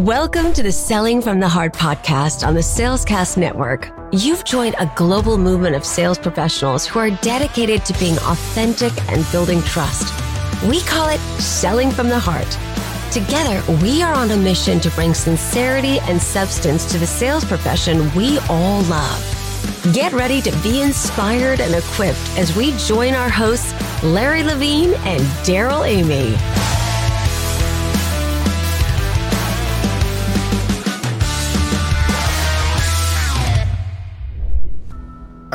Welcome to the Selling from the Heart podcast on the Salescast Network. You've joined a global movement of sales professionals who are dedicated to being authentic and building trust. We call it Selling from the Heart. Together, we are on a mission to bring sincerity and substance to the sales profession we all love. Get ready to be inspired and equipped as we join our hosts, Larry Levine and Darrell Amy.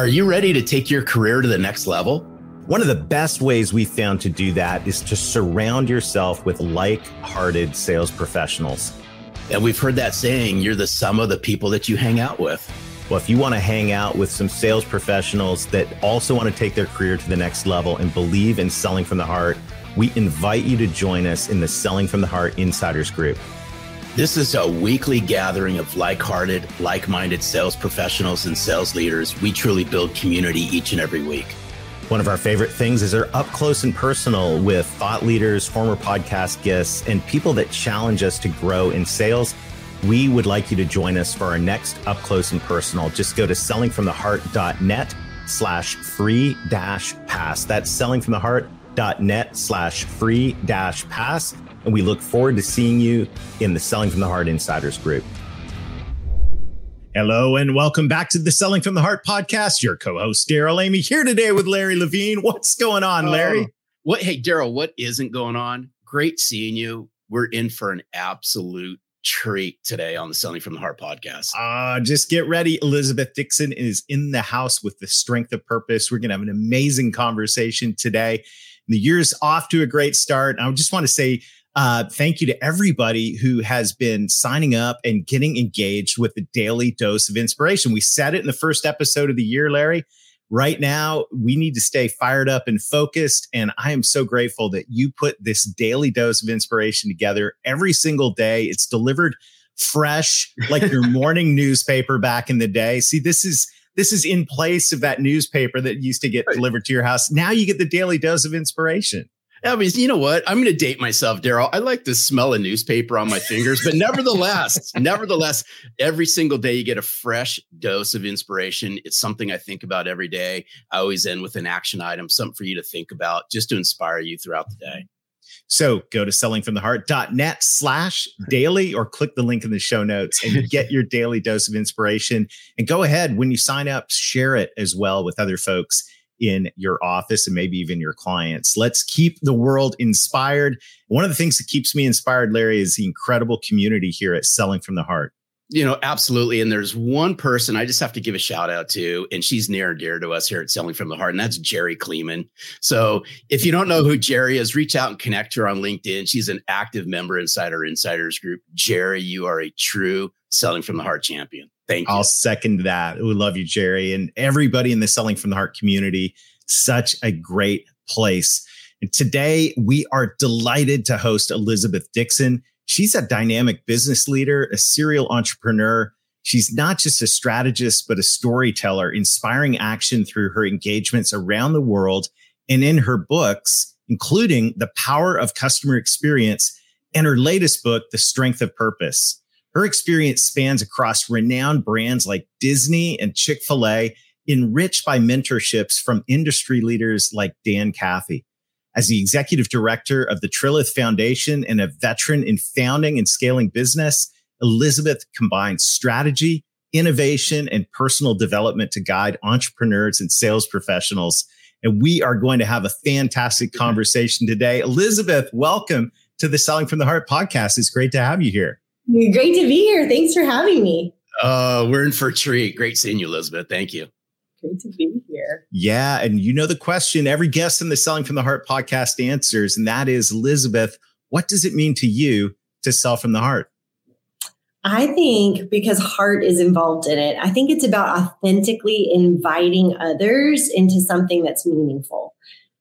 Are you ready to take your career to the next level? One of the best ways we found to do that is to surround yourself with like hearted sales professionals. And we've heard that saying, you're the sum of the people that you hang out with. Well, if you want to hang out with some sales professionals that also want to take their career to the next level and believe in selling from the heart, we invite you to join us in the Selling from the Heart Insiders Group. This is a weekly gathering of like hearted, like minded sales professionals and sales leaders. We truly build community each and every week. One of our favorite things is our up close and personal with thought leaders, former podcast guests, and people that challenge us to grow in sales. We would like you to join us for our next up close and personal. Just go to sellingfromtheheart.net slash free dash pass. That's sellingfromtheheart.net slash free dash pass and we look forward to seeing you in the Selling from the Heart Insiders group. Hello and welcome back to the Selling from the Heart podcast. Your co-host Darrell Amy here today with Larry Levine. What's going on, Larry? Uh, what? Hey, Darrell, what isn't going on? Great seeing you. We're in for an absolute treat today on the Selling from the Heart podcast. Uh, just get ready. Elizabeth Dixon is in the house with the strength of purpose. We're going to have an amazing conversation today. The year's off to a great start. I just want to say uh, thank you to everybody who has been signing up and getting engaged with the daily dose of inspiration. We said it in the first episode of the year, Larry. Right now, we need to stay fired up and focused. And I am so grateful that you put this daily dose of inspiration together every single day. It's delivered fresh, like your morning newspaper back in the day. See, this is this is in place of that newspaper that used to get delivered to your house. Now you get the daily dose of inspiration. I mean, you know what? I'm going to date myself, Darrell. I like to smell a newspaper on my fingers, but nevertheless, nevertheless, every single day you get a fresh dose of inspiration. It's something I think about every day. I always end with an action item, something for you to think about, just to inspire you throughout the day. So go to sellingfromtheheart.net slash daily or click the link in the show notes and get your daily dose of inspiration. And go ahead when you sign up, share it as well with other folks in your office and maybe even your clients. Let's keep the world inspired. One of the things that keeps me inspired, Larry, is the incredible community here at Selling from the Heart. You know, absolutely. And there's one person I just have to give a shout out to, and she's near and dear to us here at Selling from the Heart, and that's Jerry Kleeman. So if you don't know who Jerry is, reach out and connect her on LinkedIn. She's an active member inside our insiders group. Jerry, you are a true Selling from the Heart champion. Thank. I'll second that. We love you, Jerry, and everybody in the Selling from the Heart community. Such a great place. And today we are delighted to host Elizabeth Dixon. She's a dynamic business leader, a serial entrepreneur. She's not just a strategist, but a storyteller, inspiring action through her engagements around the world and in her books, including The Power of Customer Experience and her latest book, The Strength of Purpose. Her experience spans across renowned brands like Disney and Chick fil A, enriched by mentorships from industry leaders like Dan Cathy. As the executive director of the Trilith Foundation and a veteran in founding and scaling business, Elizabeth combines strategy, innovation, and personal development to guide entrepreneurs and sales professionals. And we are going to have a fantastic conversation today. Elizabeth, welcome to the Selling from the Heart podcast. It's great to have you here. Great to be here. Thanks for having me. Uh, we're in for a treat. Great seeing you, Elizabeth. Thank you. Great to be here. Yeah. And you know the question every guest in the Selling from the Heart podcast answers, and that is Elizabeth, what does it mean to you to sell from the heart? I think because heart is involved in it, I think it's about authentically inviting others into something that's meaningful.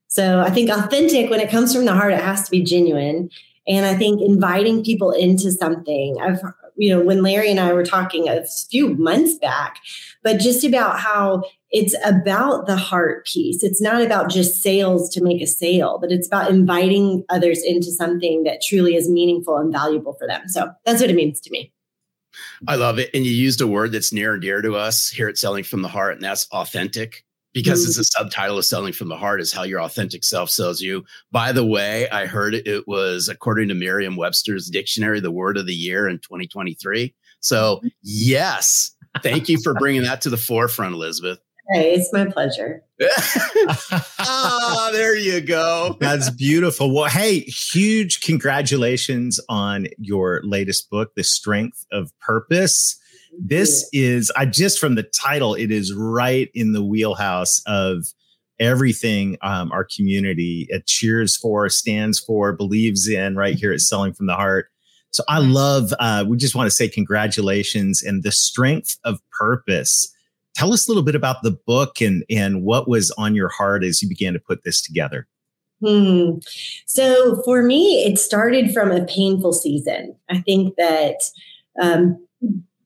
So I think authentic, when it comes from the heart, it has to be genuine. And I think inviting people into something, I've you know, when Larry and I were talking a few months back, but just about how it's about the heart piece. It's not about just sales to make a sale, but it's about inviting others into something that truly is meaningful and valuable for them. So that's what it means to me. I love it. And you used a word that's near and dear to us here at Selling from the Heart, and that's authentic because it's a mm-hmm. subtitle of selling from the heart is how your authentic self sells you. By the way, I heard it was according to Merriam-Webster's dictionary, the word of the year in 2023. So mm-hmm. yes, thank you for bringing that to the forefront, Elizabeth. Hey, it's my pleasure. ah, there you go. That's beautiful. Well, hey, huge congratulations on your latest book, The Strength of Purpose. This is, I just from the title, it is right in the wheelhouse of everything um, our community cheers for, stands for, believes in right here at Selling from the Heart. So I love, uh, we just want to say congratulations and the strength of purpose tell us a little bit about the book and and what was on your heart as you began to put this together. Hmm. So for me, it started from a painful season. I think that um,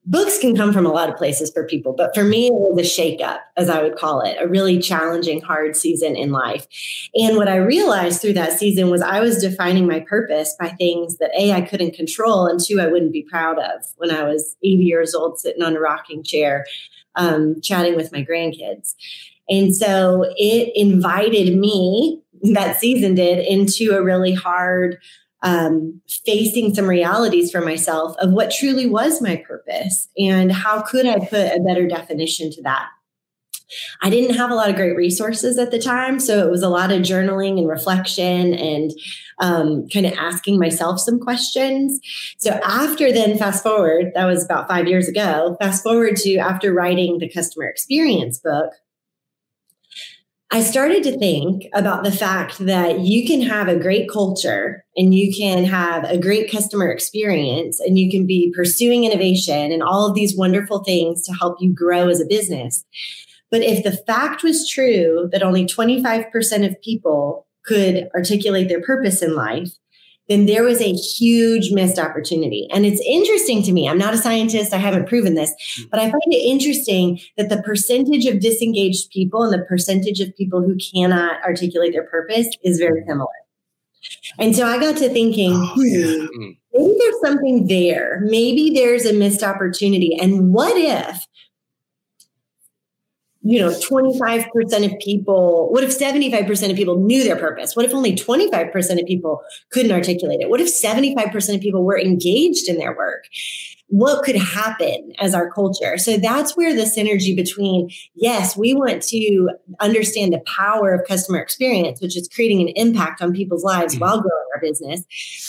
books can come from a lot of places for people, but for me, it was a shakeup, as I would call it, a really challenging, hard season in life. And what I realized through that season was I was defining my purpose by things that A, I couldn't control, and two, I wouldn't be proud of when I was 80 years old, sitting on a rocking chair um, chatting with my grandkids. And so it invited me, that season did, into a really hard um, facing some realities for myself of what truly was my purpose and how could I put a better definition to that. I didn't have a lot of great resources at the time. So it was a lot of journaling and reflection and um, kind of asking myself some questions. So after then, fast forward, that was about five years ago, fast forward to after writing the customer experience book. I started to think about the fact that you can have a great culture and you can have a great customer experience and you can be pursuing innovation and all of these wonderful things to help you grow as a business. But if the fact was true that only 25% of people could articulate their purpose in life, then there was a huge missed opportunity. And it's interesting to me. I'm not a scientist, I haven't proven this, hmm. but I find it interesting that the percentage of disengaged people and the percentage of people who cannot articulate their purpose is very similar. And so I got to thinking, oh, yeah. hmm, maybe there's something there. Maybe there's a missed opportunity. And what if you know 25% of people what if 75% of people knew their purpose what if only 25% of people couldn't articulate it what if 75% of people were engaged in their work what could happen as our culture so that's where the synergy between yes we want to understand the power of customer experience which is creating an impact on people's lives mm-hmm. while growing our business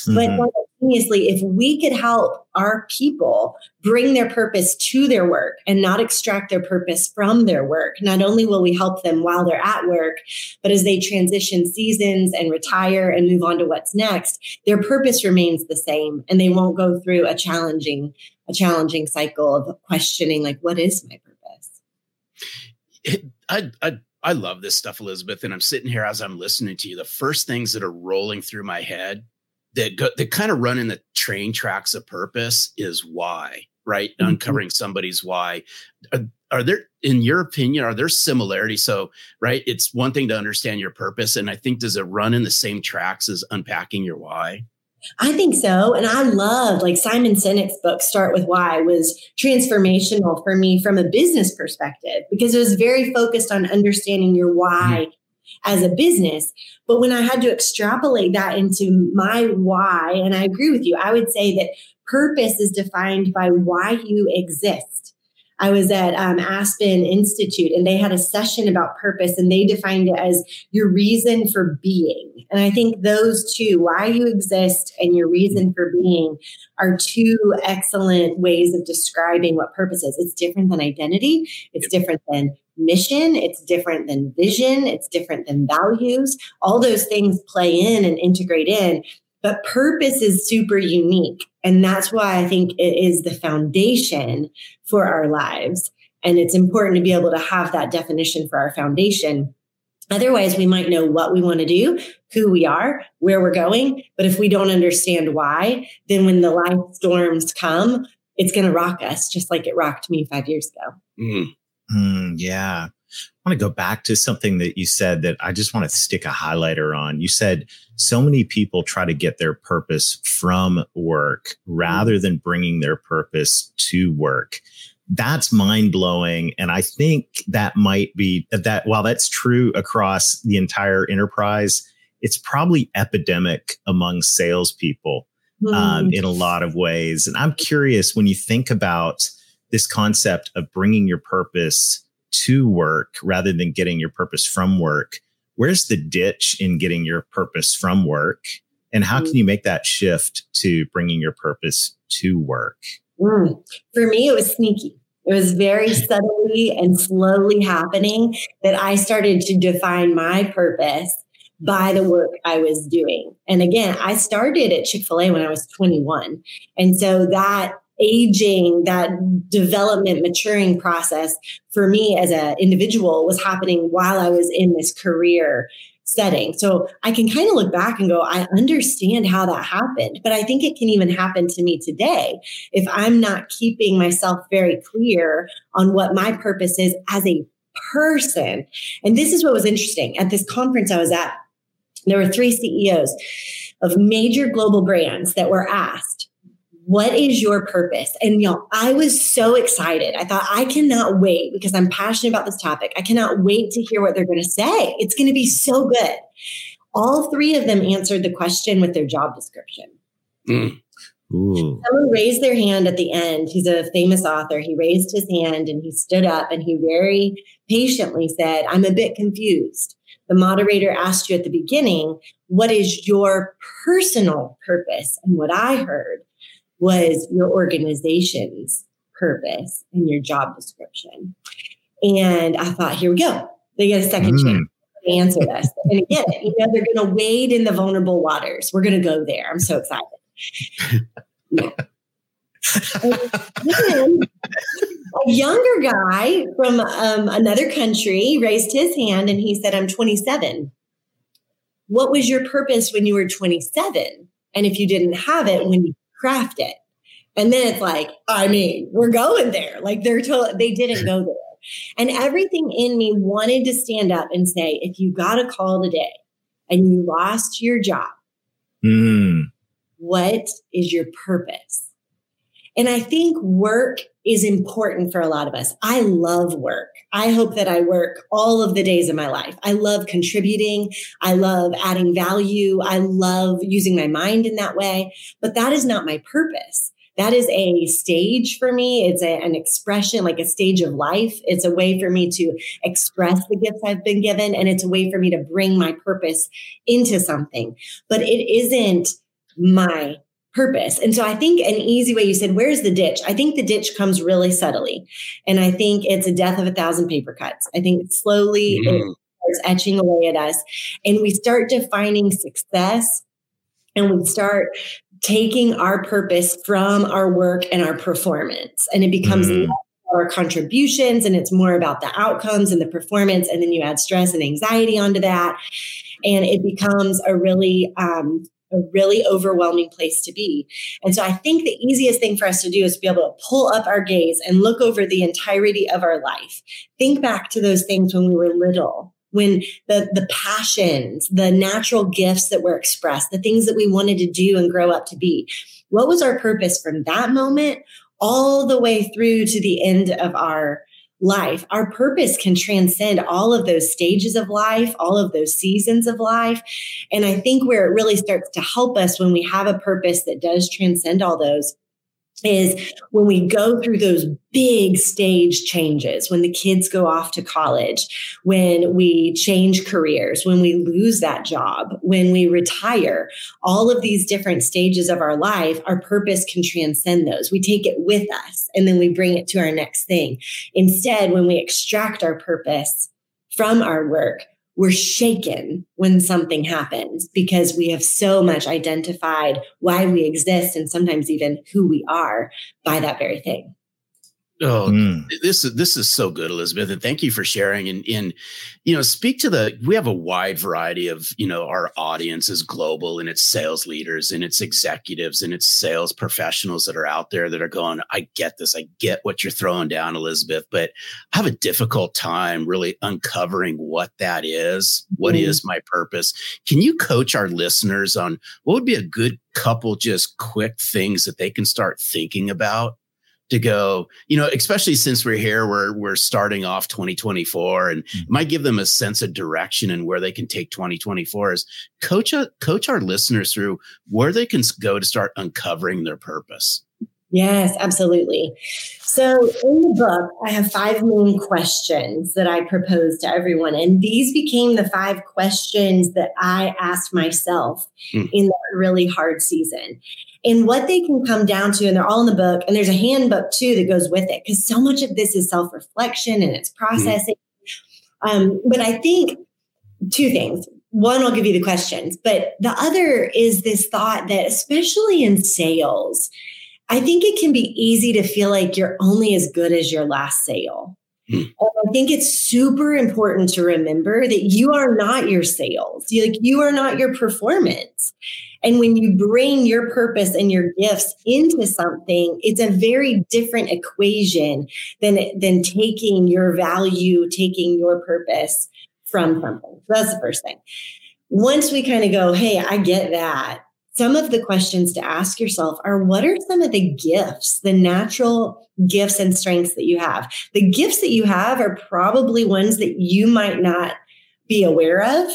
mm-hmm. but simultaneously if we could help our people bring their purpose to their work and not extract their purpose from their work. Not only will we help them while they're at work, but as they transition seasons and retire and move on to what's next, their purpose remains the same and they won't go through a challenging a challenging cycle of questioning like what is my purpose. I I I love this stuff Elizabeth and I'm sitting here as I'm listening to you the first things that are rolling through my head that go, that kind of run in the train tracks of purpose is why right? Mm-hmm. Uncovering somebody's why. Are, are, there, in your opinion, are there similarities? So, right, it's one thing to understand your purpose, and I think does it run in the same tracks as unpacking your why? I think so. And I love like Simon Sinek's book, Start with Why, was transformational for me from a business perspective because it was very focused on understanding your why mm-hmm. As a business. But when I had to extrapolate that into my why, and I agree with you, I would say that purpose is defined by why you exist. I was at um, Aspen Institute and they had a session about purpose and they defined it as your reason for being. And I think those two, why you exist and your reason for being, are two excellent ways of describing what purpose is. It's different than identity, it's different than mission, it's different than vision, it's different than values. All those things play in and integrate in. But purpose is super unique. And that's why I think it is the foundation for our lives. And it's important to be able to have that definition for our foundation. Otherwise, we might know what we want to do, who we are, where we're going. But if we don't understand why, then when the life storms come, it's going to rock us just like it rocked me five years ago. Mm. Mm, yeah. I want to go back to something that you said that I just want to stick a highlighter on. You said so many people try to get their purpose from work rather than bringing their purpose to work. That's mind blowing. And I think that might be that while that's true across the entire enterprise, it's probably epidemic among salespeople um, mm. in a lot of ways. And I'm curious when you think about this concept of bringing your purpose to work rather than getting your purpose from work, where's the ditch in getting your purpose from work? And how mm. can you make that shift to bringing your purpose to work? Mm. For me, it was sneaky. It was very subtly and slowly happening that I started to define my purpose by the work I was doing. And again, I started at Chick fil A when I was 21. And so that aging, that development, maturing process for me as an individual was happening while I was in this career setting. So I can kind of look back and go, I understand how that happened, but I think it can even happen to me today if I'm not keeping myself very clear on what my purpose is as a person. And this is what was interesting at this conference I was at there were three CEOs of major global brands that were asked, what is your purpose? And y'all, I was so excited. I thought I cannot wait because I'm passionate about this topic. I cannot wait to hear what they're going to say. It's going to be so good. All three of them answered the question with their job description. Mm. Someone raised their hand at the end. He's a famous author. He raised his hand and he stood up and he very patiently said, I'm a bit confused the moderator asked you at the beginning, what is your personal purpose? And what I heard was your organization's purpose and your job description. And I thought, here we go. They get a second mm. chance to answer this. And again, you know, they're going to wade in the vulnerable waters. We're going to go there. I'm so excited. Yeah. a younger guy from um, another country raised his hand and he said, I'm 27. What was your purpose when you were 27? And if you didn't have it, when you craft it? And then it's like, I mean, we're going there. Like they're told they didn't go there. And everything in me wanted to stand up and say, if you got a call today and you lost your job, mm. what is your purpose? And I think work is important for a lot of us. I love work. I hope that I work all of the days of my life. I love contributing. I love adding value. I love using my mind in that way. But that is not my purpose. That is a stage for me. It's a, an expression, like a stage of life. It's a way for me to express the gifts I've been given. And it's a way for me to bring my purpose into something. But it isn't my purpose. And so I think an easy way you said, where's the ditch? I think the ditch comes really subtly. And I think it's a death of a thousand paper cuts. I think slowly mm. it starts etching away at us. And we start defining success and we start taking our purpose from our work and our performance. And it becomes mm. our contributions and it's more about the outcomes and the performance. And then you add stress and anxiety onto that. And it becomes a really um, a really overwhelming place to be. And so I think the easiest thing for us to do is to be able to pull up our gaze and look over the entirety of our life. Think back to those things when we were little, when the the passions, the natural gifts that were expressed, the things that we wanted to do and grow up to be. What was our purpose from that moment all the way through to the end of our life. Our purpose can transcend all of those stages of life, all of those seasons of life. And I think where it really starts to help us when we have a purpose that does transcend all those is when we go through those big stage changes, when the kids go off to college, when we change careers, when we lose that job, when we retire, all of these different stages of our life, our purpose can transcend those. We take it with us and then we bring it to our next thing. Instead, when we extract our purpose from our work, we're shaken when something happens because we have so much identified why we exist and sometimes even who we are by that very thing. Oh, mm. this is this is so good, Elizabeth, and thank you for sharing. And and you know, speak to the. We have a wide variety of you know our audience is global, and it's sales leaders, and it's executives, and it's sales professionals that are out there that are going. I get this. I get what you're throwing down, Elizabeth, but I have a difficult time really uncovering what that is. What mm. is my purpose? Can you coach our listeners on what would be a good couple just quick things that they can start thinking about? To go, you know, especially since we're here, we're we're starting off 2024 and mm-hmm. might give them a sense of direction and where they can take 2024 is coach a, coach our listeners through where they can go to start uncovering their purpose. Yes, absolutely. So in the book, I have five main questions that I propose to everyone. And these became the five questions that I asked myself mm. in that really hard season and what they can come down to, and they're all in the book, and there's a handbook too that goes with it, because so much of this is self reflection and it's mm-hmm. processing. Mm-hmm. Um, but I think two things. One, I'll give you the questions, but the other is this thought that, especially in sales, I think it can be easy to feel like you're only as good as your last sale. Mm. I think it's super important to remember that you are not your sales. You, like you are not your performance. And when you bring your purpose and your gifts into something, it's a very different equation than, than taking your value, taking your purpose from something. That's the first thing. Once we kind of go, hey, I get that. Some of the questions to ask yourself are what are some of the gifts, the natural gifts and strengths that you have? The gifts that you have are probably ones that you might not be aware of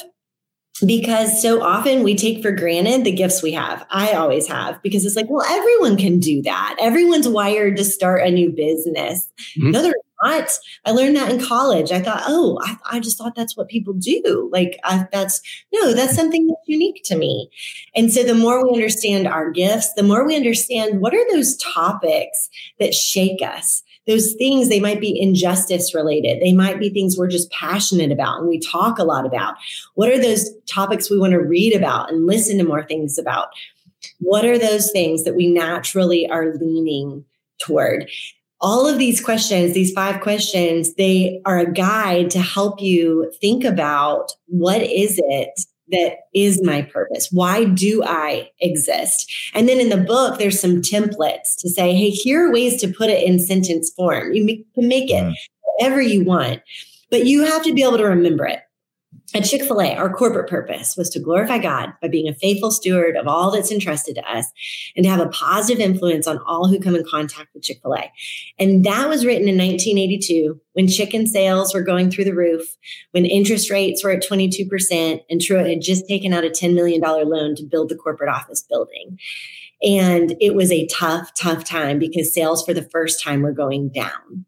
because so often we take for granted the gifts we have. I always have because it's like, well, everyone can do that. Everyone's wired to start a new business. Mm-hmm. No, they're not. I learned that in college. I thought, oh, I, I just thought that's what people do. Like I, that's no, that's something that's unique to me. And so the more we understand our gifts, the more we understand what are those topics that shake us those things they might be injustice related they might be things we're just passionate about and we talk a lot about what are those topics we want to read about and listen to more things about what are those things that we naturally are leaning toward all of these questions these five questions they are a guide to help you think about what is it that is my purpose? Why do I exist? And then in the book, there's some templates to say, hey, here are ways to put it in sentence form. You can make it mm. whatever you want, but you have to be able to remember it. At Chick fil A, our corporate purpose was to glorify God by being a faithful steward of all that's entrusted to us and to have a positive influence on all who come in contact with Chick fil A. And that was written in 1982 when chicken sales were going through the roof, when interest rates were at 22%, and Truett had just taken out a $10 million loan to build the corporate office building. And it was a tough, tough time because sales for the first time were going down.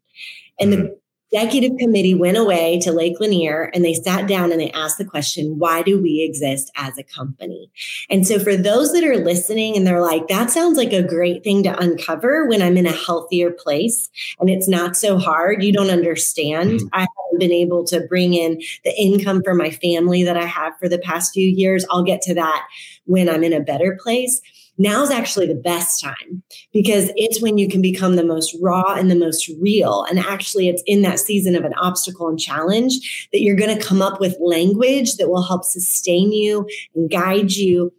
And the mm-hmm executive committee went away to Lake Lanier and they sat down and they asked the question, why do we exist as a company? And so for those that are listening and they're like, that sounds like a great thing to uncover when I'm in a healthier place and it's not so hard. You don't understand. Mm-hmm. I haven't been able to bring in the income for my family that I have for the past few years. I'll get to that when I'm in a better place now's actually the best time because it's when you can become the most raw and the most real. And actually, it's in that season of an obstacle and challenge that you're going to come up with language that will help sustain you and guide you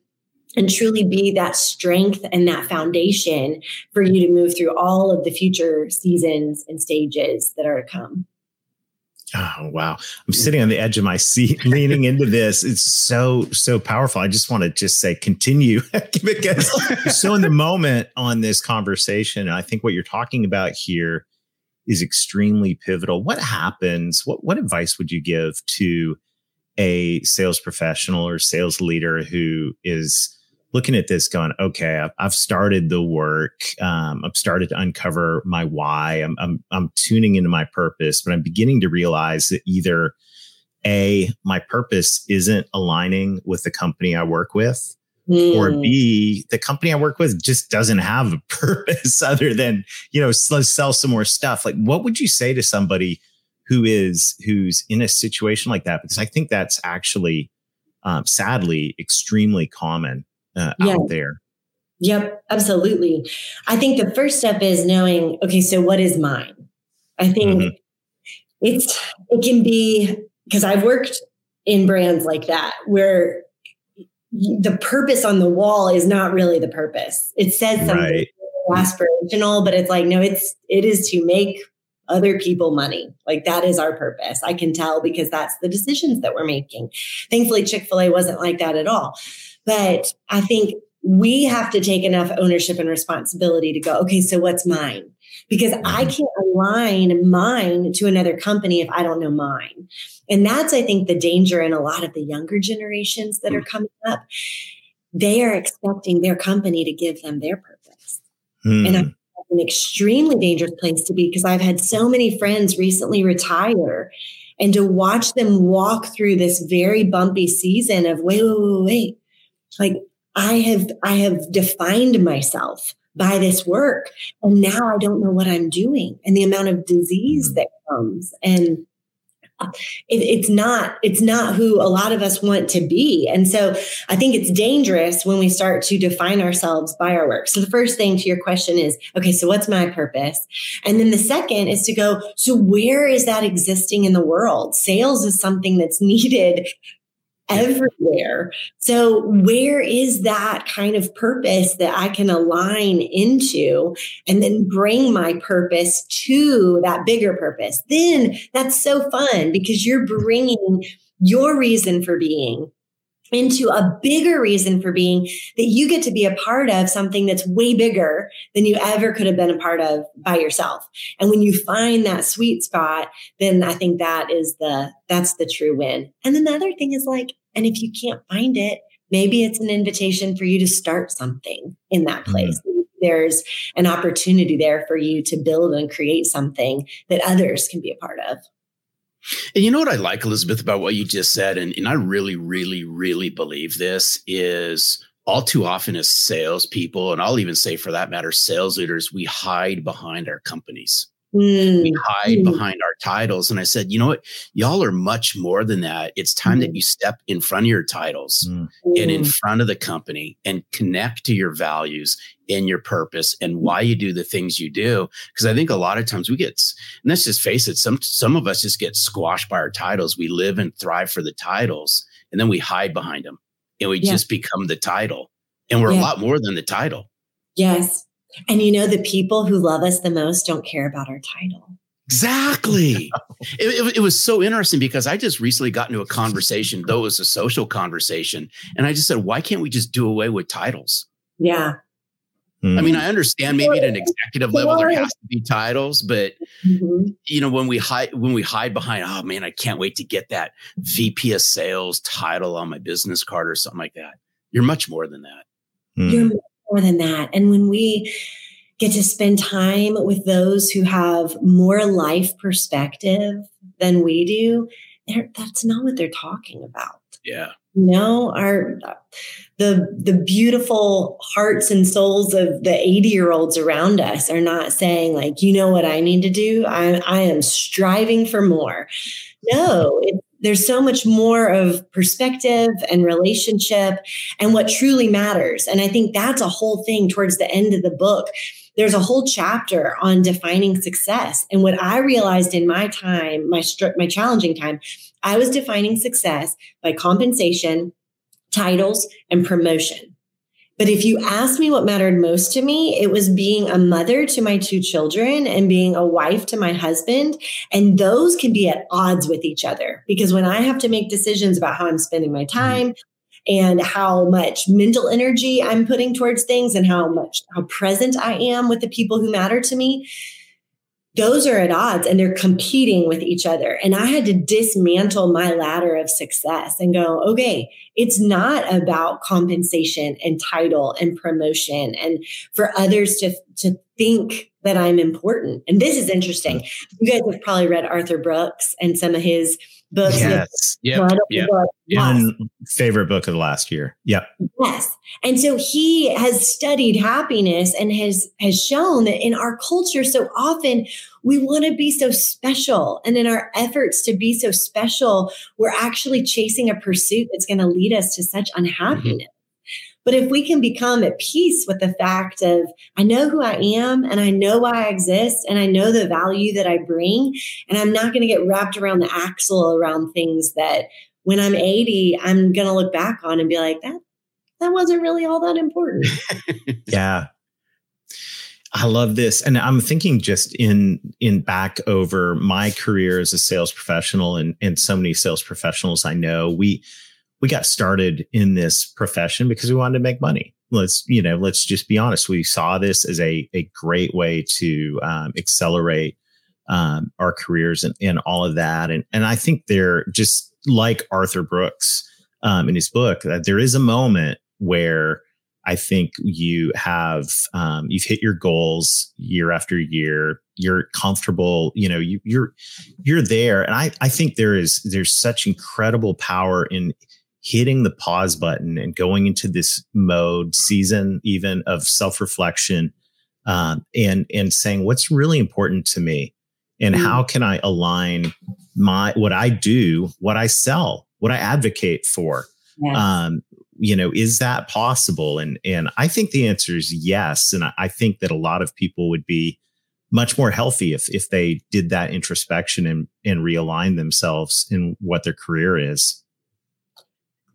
and truly be that strength and that foundation for you to move through all of the future seasons and stages that are to come. Oh, wow. I'm mm. sitting on the edge of my seat, leaning into this. It's so, so powerful. I just want to just say continue because you're so in the moment on this conversation. And I think what you're talking about here is extremely pivotal. What happens? What, what advice would you give to a sales professional or sales leader who is looking at this going, okay, I've, started the work. Um, I've started to uncover my why. I'm, I'm, I'm tuning into my purpose, but I'm beginning to realize that either A, my purpose isn't aligning with the company I work with, mm. or hmm. B, the company I work with just doesn't have a purpose other than, you know, let's sell some more stuff. Like, what would you say to somebody who is, who's in a situation like that? Because I think that's actually, um, sadly, extremely common uh, yeah. out there. Yep, absolutely. I think the first step is knowing, okay, so what is mine? I think mm-hmm. it's it can be because I've worked in brands like that where the purpose on the wall is not really the purpose. It says something right. aspirational, but it's like, no, it's it is to make other people money. Like that is our purpose. I can tell because that's the decisions that we're making. Thankfully, Chick-fil-A wasn't like that at all. But I think we have to take enough ownership and responsibility to go, okay, so what's mine? Because I mm-hmm. can't align mine to another company if I don't know mine. And that's, I think, the danger in a lot of the younger generations that are mm. coming up. They are expecting their company to give them their purpose. Mm. And I'm an extremely dangerous place to be because I've had so many friends recently retire and to watch them walk through this very bumpy season of wait, wait, wait, wait. Like I have, I have defined myself by this work and now I don't know what I'm doing and the amount of disease mm. that comes and it, it's not it's not who a lot of us want to be and so i think it's dangerous when we start to define ourselves by our work. So the first thing to your question is okay so what's my purpose? And then the second is to go so where is that existing in the world? Sales is something that's needed everywhere. So, where is that kind of purpose that I can align into and then bring my purpose to that bigger purpose? Then that's so fun because you're bringing your reason for being into a bigger reason for being that you get to be a part of something that's way bigger than you ever could have been a part of by yourself. And when you find that sweet spot, then I think that is the that's the true win. And then the other thing is like and if you can't find it, maybe it's an invitation for you to start something in that mm-hmm. place. Mm-hmm. There's an opportunity there for you to build and create something that others can be a part of. And you know what I like, Elizabeth, about what you just said, and, and I really, really, really believe this is all too often as salespeople, and I'll even say for that matter, sales leaders, we hide behind our companies. Mm. We hide mm. behind our titles. And I said, you know what? Y'all are much more than that. It's time mm. that you step in front of your titles mm. and in mm. front of the company and connect to your values and your purpose and why you do the things you do. Because I think a lot of times we get, and let's just face it, some some of us just get squashed by our titles. We live and thrive for the titles, and then we hide behind them, and we yeah. just become the title. And we're yeah. a lot more than the title. Yes. And you know, the people who love us the most don't care about our title. Exactly. it, it, it, was so interesting because I just recently got into a conversation, though it was a social conversation. And I just said, why can't we just do away with titles? Yeah. I mean, I understand maybe at an executive level there has to be titles, but mm-hmm. you know, when we hide when we hide behind, oh man, I can't wait to get that VP of sales title on my business card or something like that. You're much more than that. Mm. You're more than that. And when we get to spend time with those who have more life perspective than we do, that's not what they're talking about. Yeah. You know, our the the beautiful hearts and souls of the 80 year olds around us are not saying like, you know what I need to do? I I am striving for more. No, it, there's so much more of perspective and relationship and what truly matters. And I think that's a whole thing towards the end of the book. There's a whole chapter on defining success. And what I realized in my time, my my challenging time, I was defining success by compensation, titles, and promotion. But if you ask me what mattered most to me, it was being a mother to my two children and being a wife to my husband. And those can be at odds with each other because when I have to make decisions about how I'm spending my mm-hmm. time, and how much mental energy I'm putting towards things and how much how present I am with the people who matter to me those are at odds and they're competing with each other. And I had to dismantle my ladder of success and go, okay, it's not about compensation and title and promotion and for others to, to think that I'm important. And this is interesting. You guys have probably read Arthur Brooks and some of his books. Yes. Yep. Yep. Yes. favorite book of the last year. Yep. Yes. And so he has studied happiness and has has shown that in our culture so often we want to be so special and in our efforts to be so special we're actually chasing a pursuit that's going to lead us to such unhappiness. Mm-hmm. But if we can become at peace with the fact of, I know who I am and I know why I exist and I know the value that I bring, and I'm not going to get wrapped around the axle around things that when I'm 80, I'm going to look back on and be like, that, that wasn't really all that important. yeah. I love this. And I'm thinking just in in back over my career as a sales professional and, and so many sales professionals I know, we we got started in this profession because we wanted to make money. Let's, you know, let's just be honest. We saw this as a, a great way to um, accelerate um, our careers and, and all of that. And, and I think they're just like Arthur Brooks um, in his book, that there is a moment where I think you have um, you've hit your goals year after year. You're comfortable, you know. You, you're you're there, and I I think there is there's such incredible power in hitting the pause button and going into this mode season even of self reflection um, and and saying what's really important to me and mm. how can I align my what I do, what I sell, what I advocate for. Yes. Um, you know is that possible and and i think the answer is yes and i think that a lot of people would be much more healthy if if they did that introspection and and realign themselves in what their career is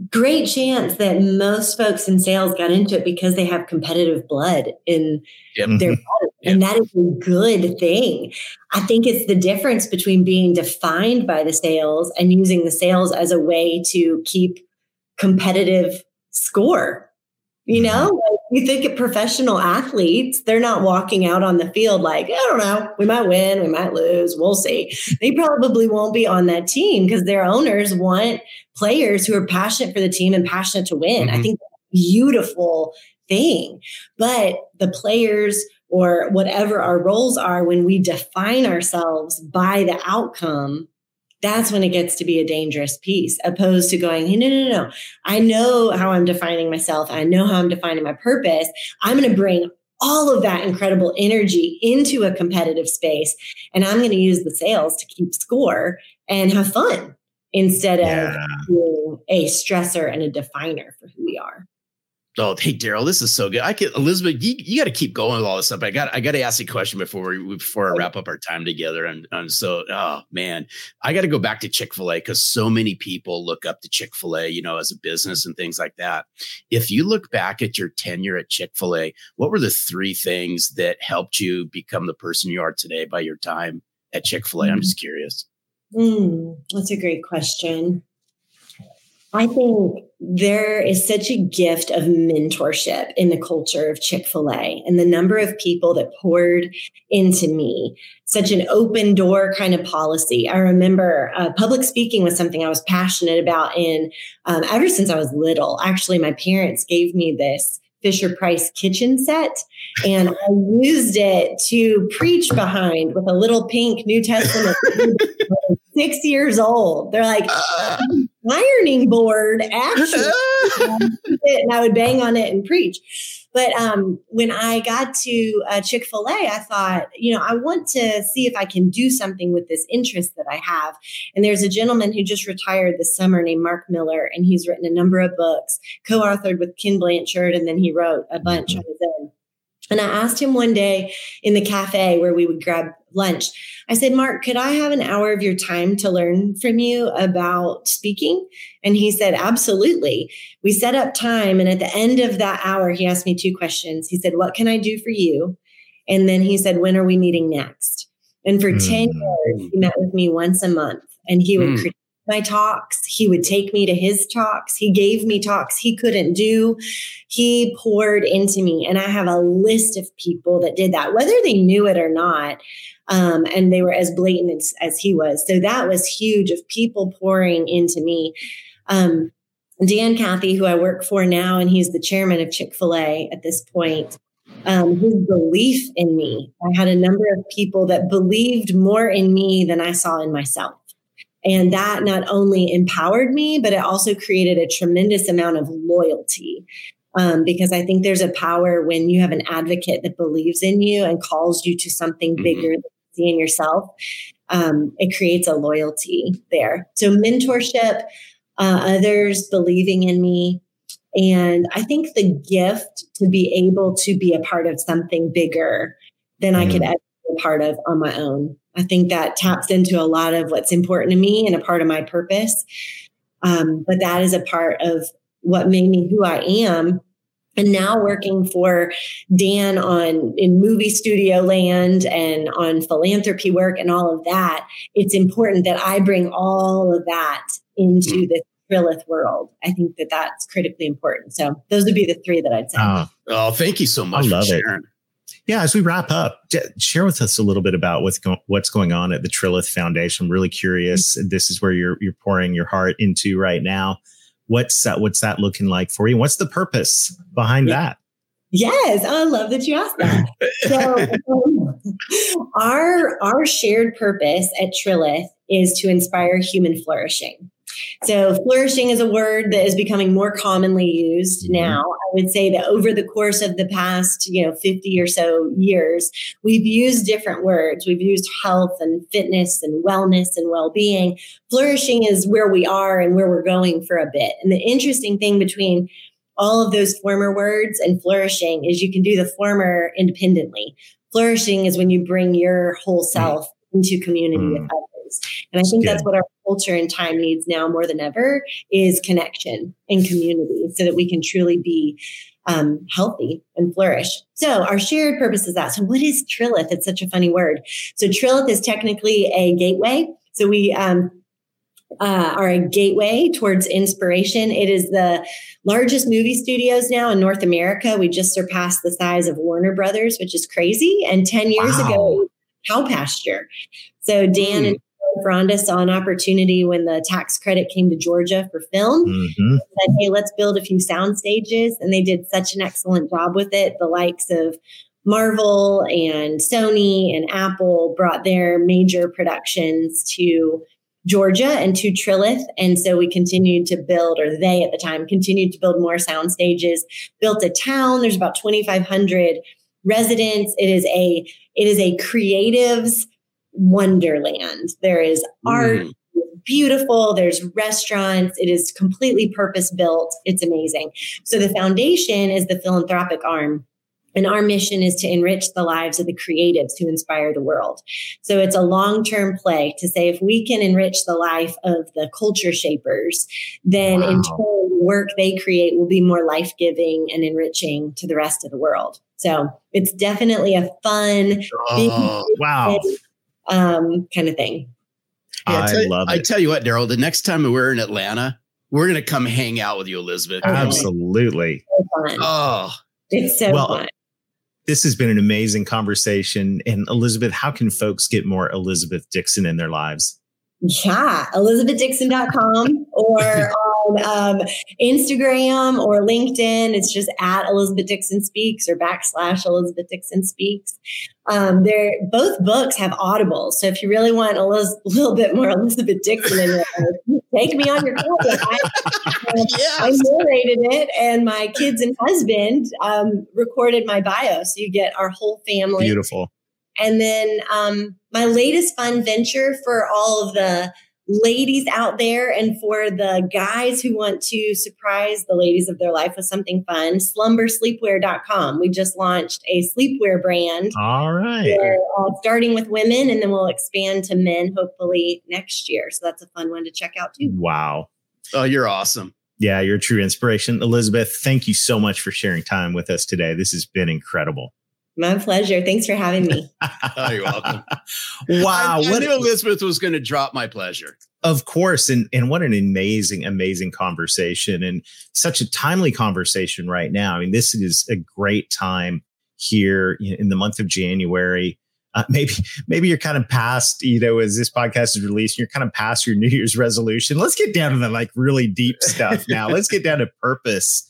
great chance that most folks in sales got into it because they have competitive blood in yep. their mm-hmm. body. And that is a good thing. I think it's the difference between being defined by the sales and using the sales as a way to keep competitive score. You mm-hmm. know, like you think of professional athletes, they're not walking out on the field like, I don't know, we might win, we might lose, we'll see. They probably won't be on that team because their owners want players who are passionate for the team and passionate to win. Mm-hmm. I think beautiful thing. But the players or whatever our roles are, when we define ourselves by the outcome, that's when it gets to be a dangerous piece, opposed to going, hey, no, no, no, no. I know how I'm defining myself. I know how I'm defining my purpose. I'm going to bring all of that incredible energy into a competitive space. And I'm going to use the sales to keep score and have fun instead yeah. of being a stressor and a definer for who we are. Oh, hey Darrell, this is so good. I can Elizabeth, you, you got to keep going with all this stuff. I got I got to ask you a question before we before I wrap up our time together. And, and so, oh man, I got to go back to Chick Fil A because so many people look up to Chick Fil A, you know, as a business and things like that. If you look back at your tenure at Chick Fil A, what were the three things that helped you become the person you are today by your time at Chick Fil A? Mm. I'm just curious. Mm, that's a great question. I think there is such a gift of mentorship in the culture of Chick fil A and the number of people that poured into me, such an open door kind of policy. I remember uh, public speaking was something I was passionate about in um, ever since I was little. Actually, my parents gave me this Fisher Price kitchen set. And I used it to preach behind with a little pink New Testament. six years old. They're like, uh, ironing board, actually. and I would bang on it and preach. But um, when I got to uh, Chick fil A, I thought, you know, I want to see if I can do something with this interest that I have. And there's a gentleman who just retired this summer named Mark Miller, and he's written a number of books, co authored with Ken Blanchard, and then he wrote a bunch mm-hmm. on his own. And I asked him one day in the cafe where we would grab lunch, I said, Mark, could I have an hour of your time to learn from you about speaking? And he said, Absolutely. We set up time. And at the end of that hour, he asked me two questions. He said, What can I do for you? And then he said, When are we meeting next? And for mm. 10 years, he met with me once a month and he would mm my talks. He would take me to his talks. He gave me talks he couldn't do. He poured into me. And I have a list of people that did that, whether they knew it or not. Um, and they were as blatant as, as, he was. So that was huge of people pouring into me. Um, Dan Cathy, who I work for now, and he's the chairman of Chick fil A at this point. Um, his belief in me. I had a number of people that believed more in me than I saw in myself. And that not only empowered me, but it also created a tremendous amount of loyalty. Um, because I think there's a power when you have an advocate that believes in you and calls you to something mm-hmm. bigger than you see in yourself. Um, it creates a loyalty there. So mentorship, uh, others believing in me, And I think the gift to be able to be a part of something bigger than mm-hmm. I could mm. ever be a part of on my own. I think that taps into a lot of what's important to me and a part of my purpose. Um, but that is a part of what made me who I am. And now working for Dan on in movie studio land and on philanthropy work and all of that, it's important that I bring all of that into mm. the Trilith world. I think that that's critically important. So those would be the three that I'd say. Uh, oh, thank you so much. I love it. Yeah, as we wrap up, share with us a little bit about what's go- what's going on at the Trilith Foundation. I'm really curious. Mm-hmm. This is where you're you're pouring your heart into right now. What's that, what's that looking like for you? What's the purpose behind yeah. that? Yes, I love that you asked that. So, um, our our shared purpose at Trilith is to inspire human flourishing. So, flourishing is a word that is becoming more commonly used mm-hmm. now. I would say that over the course of the past, you know, 50 or so years, we've used different words. We've used health and fitness and wellness and well being. Flourishing is where we are and where we're going for a bit. And the interesting thing between all of those former words and flourishing is you can do the former independently. Flourishing is when you bring your whole mm. self into community mm. with others. And I think that's what our culture and time needs now more than ever is connection and community so that we can truly be um, healthy and flourish. So our shared purpose is that. So what is Trilith? It's such a funny word. So Trilith is technically a gateway. So we um, uh, are a gateway towards inspiration. It is the largest movie studios now in North America. We just surpassed the size of Warner Brothers, which is crazy. And 10 years wow. ago, cow pasture. So Dan mm. and Rhonda saw an opportunity when the tax credit came to Georgia for film. Mm-hmm. Said, "Hey, let's build a few sound stages," and they did such an excellent job with it. The likes of Marvel and Sony and Apple brought their major productions to Georgia and to Trilith. And so we continued to build, or they at the time continued to build more sound stages, built a town. There's about 2,500 residents. It is a, it is a creatives wonderland. There is art, mm. beautiful. There's restaurants. It is completely purpose built. It's amazing. So the foundation is the philanthropic arm. And our mission is to enrich the lives of the creatives who inspire the world. So it's a long term play to say if we can enrich the life of the culture shapers, then wow. in turn, the work they create will be more life giving and enriching to the rest of the world. So it's definitely a fun, oh, wow um, kind of thing. Yeah, I, love it. I tell you what, Darrell, the next time we're in Atlanta, we're going to come hang out with you, Elizabeth. Absolutely. So oh, it's so well, fun. This has been an amazing conversation. And Elizabeth, how can folks get more Elizabeth Dixon in their lives? Yeah, elizabethdixon.com or on um, Instagram or LinkedIn. It's just at Elizabeth Dixon Speaks or backslash Elizabeth Dixon Speaks. Um, they're both books have audibles. So if you really want a little, little bit more Elizabeth Dixon in your life, take me on your call. I, yes. I narrated it, and my kids and husband um, recorded my bio. So you get our whole family. Beautiful and then um, my latest fun venture for all of the ladies out there and for the guys who want to surprise the ladies of their life with something fun, slumbersleepwear.com. We just launched a sleepwear brand. All right. Uh, starting with women, and then we'll expand to men hopefully next year. So that's a fun one to check out too. Wow. Oh, you're awesome. Yeah, you're a true inspiration. Elizabeth, thank you so much for sharing time with us today. This has been incredible. My pleasure. Thanks for having me. oh, you're welcome. wow. I, I knew Elizabeth was going to drop my pleasure. Of course. And, and what an amazing, amazing conversation and such a timely conversation right now. I mean, this is a great time here in the month of January. Uh, maybe maybe you're kind of past, you know, as this podcast is released, you're kind of past your New Year's resolution. Let's get down to the like really deep stuff now. Let's get down to purpose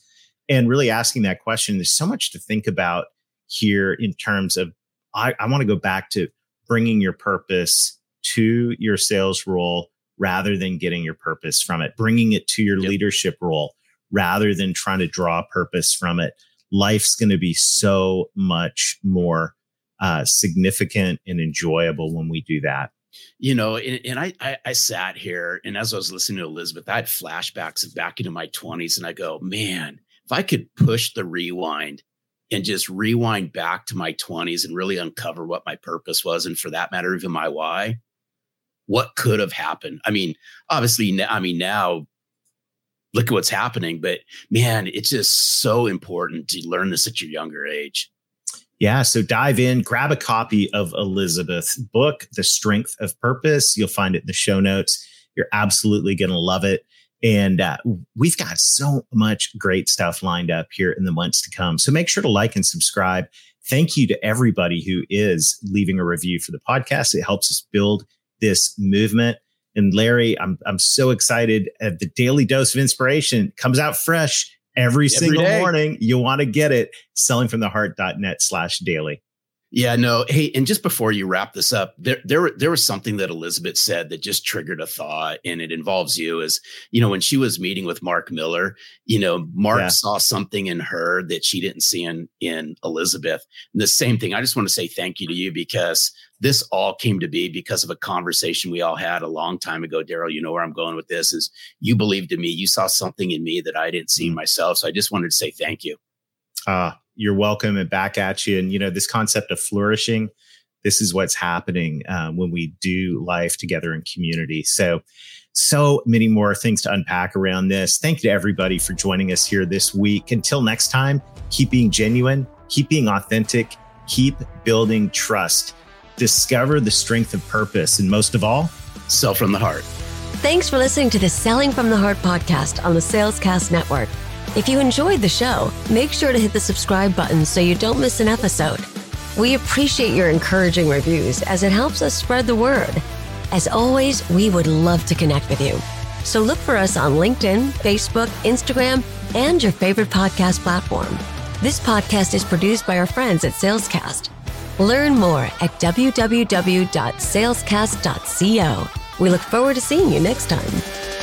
and really asking that question. There's so much to think about here in terms of I, I want to go back to bringing your purpose to your sales role rather than getting your purpose from it, bringing it to your yep. leadership role rather than trying to draw purpose from it. Life's going to be so much more uh, significant and enjoyable when we do that. You know, and, and I, I, I sat here and as I was listening to Elizabeth, I had flashbacks of back into my 20s and I go, man, if I could push the rewind and just rewind back to my 20s and really uncover what my purpose was, and for that matter, even my why, what could have happened? I mean, obviously, I mean, now look at what's happening, but man, it's just so important to learn this at your younger age. Yeah, so dive in, grab a copy of Elizabeth's book, The Strength of Purpose. You'll find it in the show notes. You're absolutely going to love it. And uh, we've got so much great stuff lined up here in the months to come. So make sure to like and subscribe. Thank you to everybody who is leaving a review for the podcast. It helps us build this movement. And Larry, I'm I'm so excited. Uh, the daily dose of inspiration comes out fresh every, every single day. morning. You want to get it. Sellingfromtheheart.net slash daily. Yeah, no. Hey, and just before you wrap this up, there there there was something that Elizabeth said that just triggered a thought, and it involves you. Is you know when she was meeting with Mark Miller, you know Mark yeah. saw something in her that she didn't see in in Elizabeth. And the same thing. I just want to say thank you to you because this all came to be because of a conversation we all had a long time ago. Darrell, you know where I'm going with this. Is you believed in me, you saw something in me that I didn't see mm. myself. So I just wanted to say thank you. Ah, uh, you're welcome and back at you. And, you know, this concept of flourishing, this is what's happening um, when we do life together in community. So, so many more things to unpack around this. Thank you to everybody for joining us here this week. Until next time, keep being genuine, keep being authentic, keep building trust, discover the strength of purpose, and most of all, sell from the heart. Thanks for listening to the Selling from the Heart podcast on the Salescast Network. If you enjoyed the show, make sure to hit the subscribe button so you don't miss an episode. We appreciate your encouraging reviews as it helps us spread the word. As always, we would love to connect with you. So look for us on LinkedIn, Facebook, Instagram, and your favorite podcast platform. This podcast is produced by our friends at Salescast. Learn more at www.salescast.co. We look forward to seeing you next time.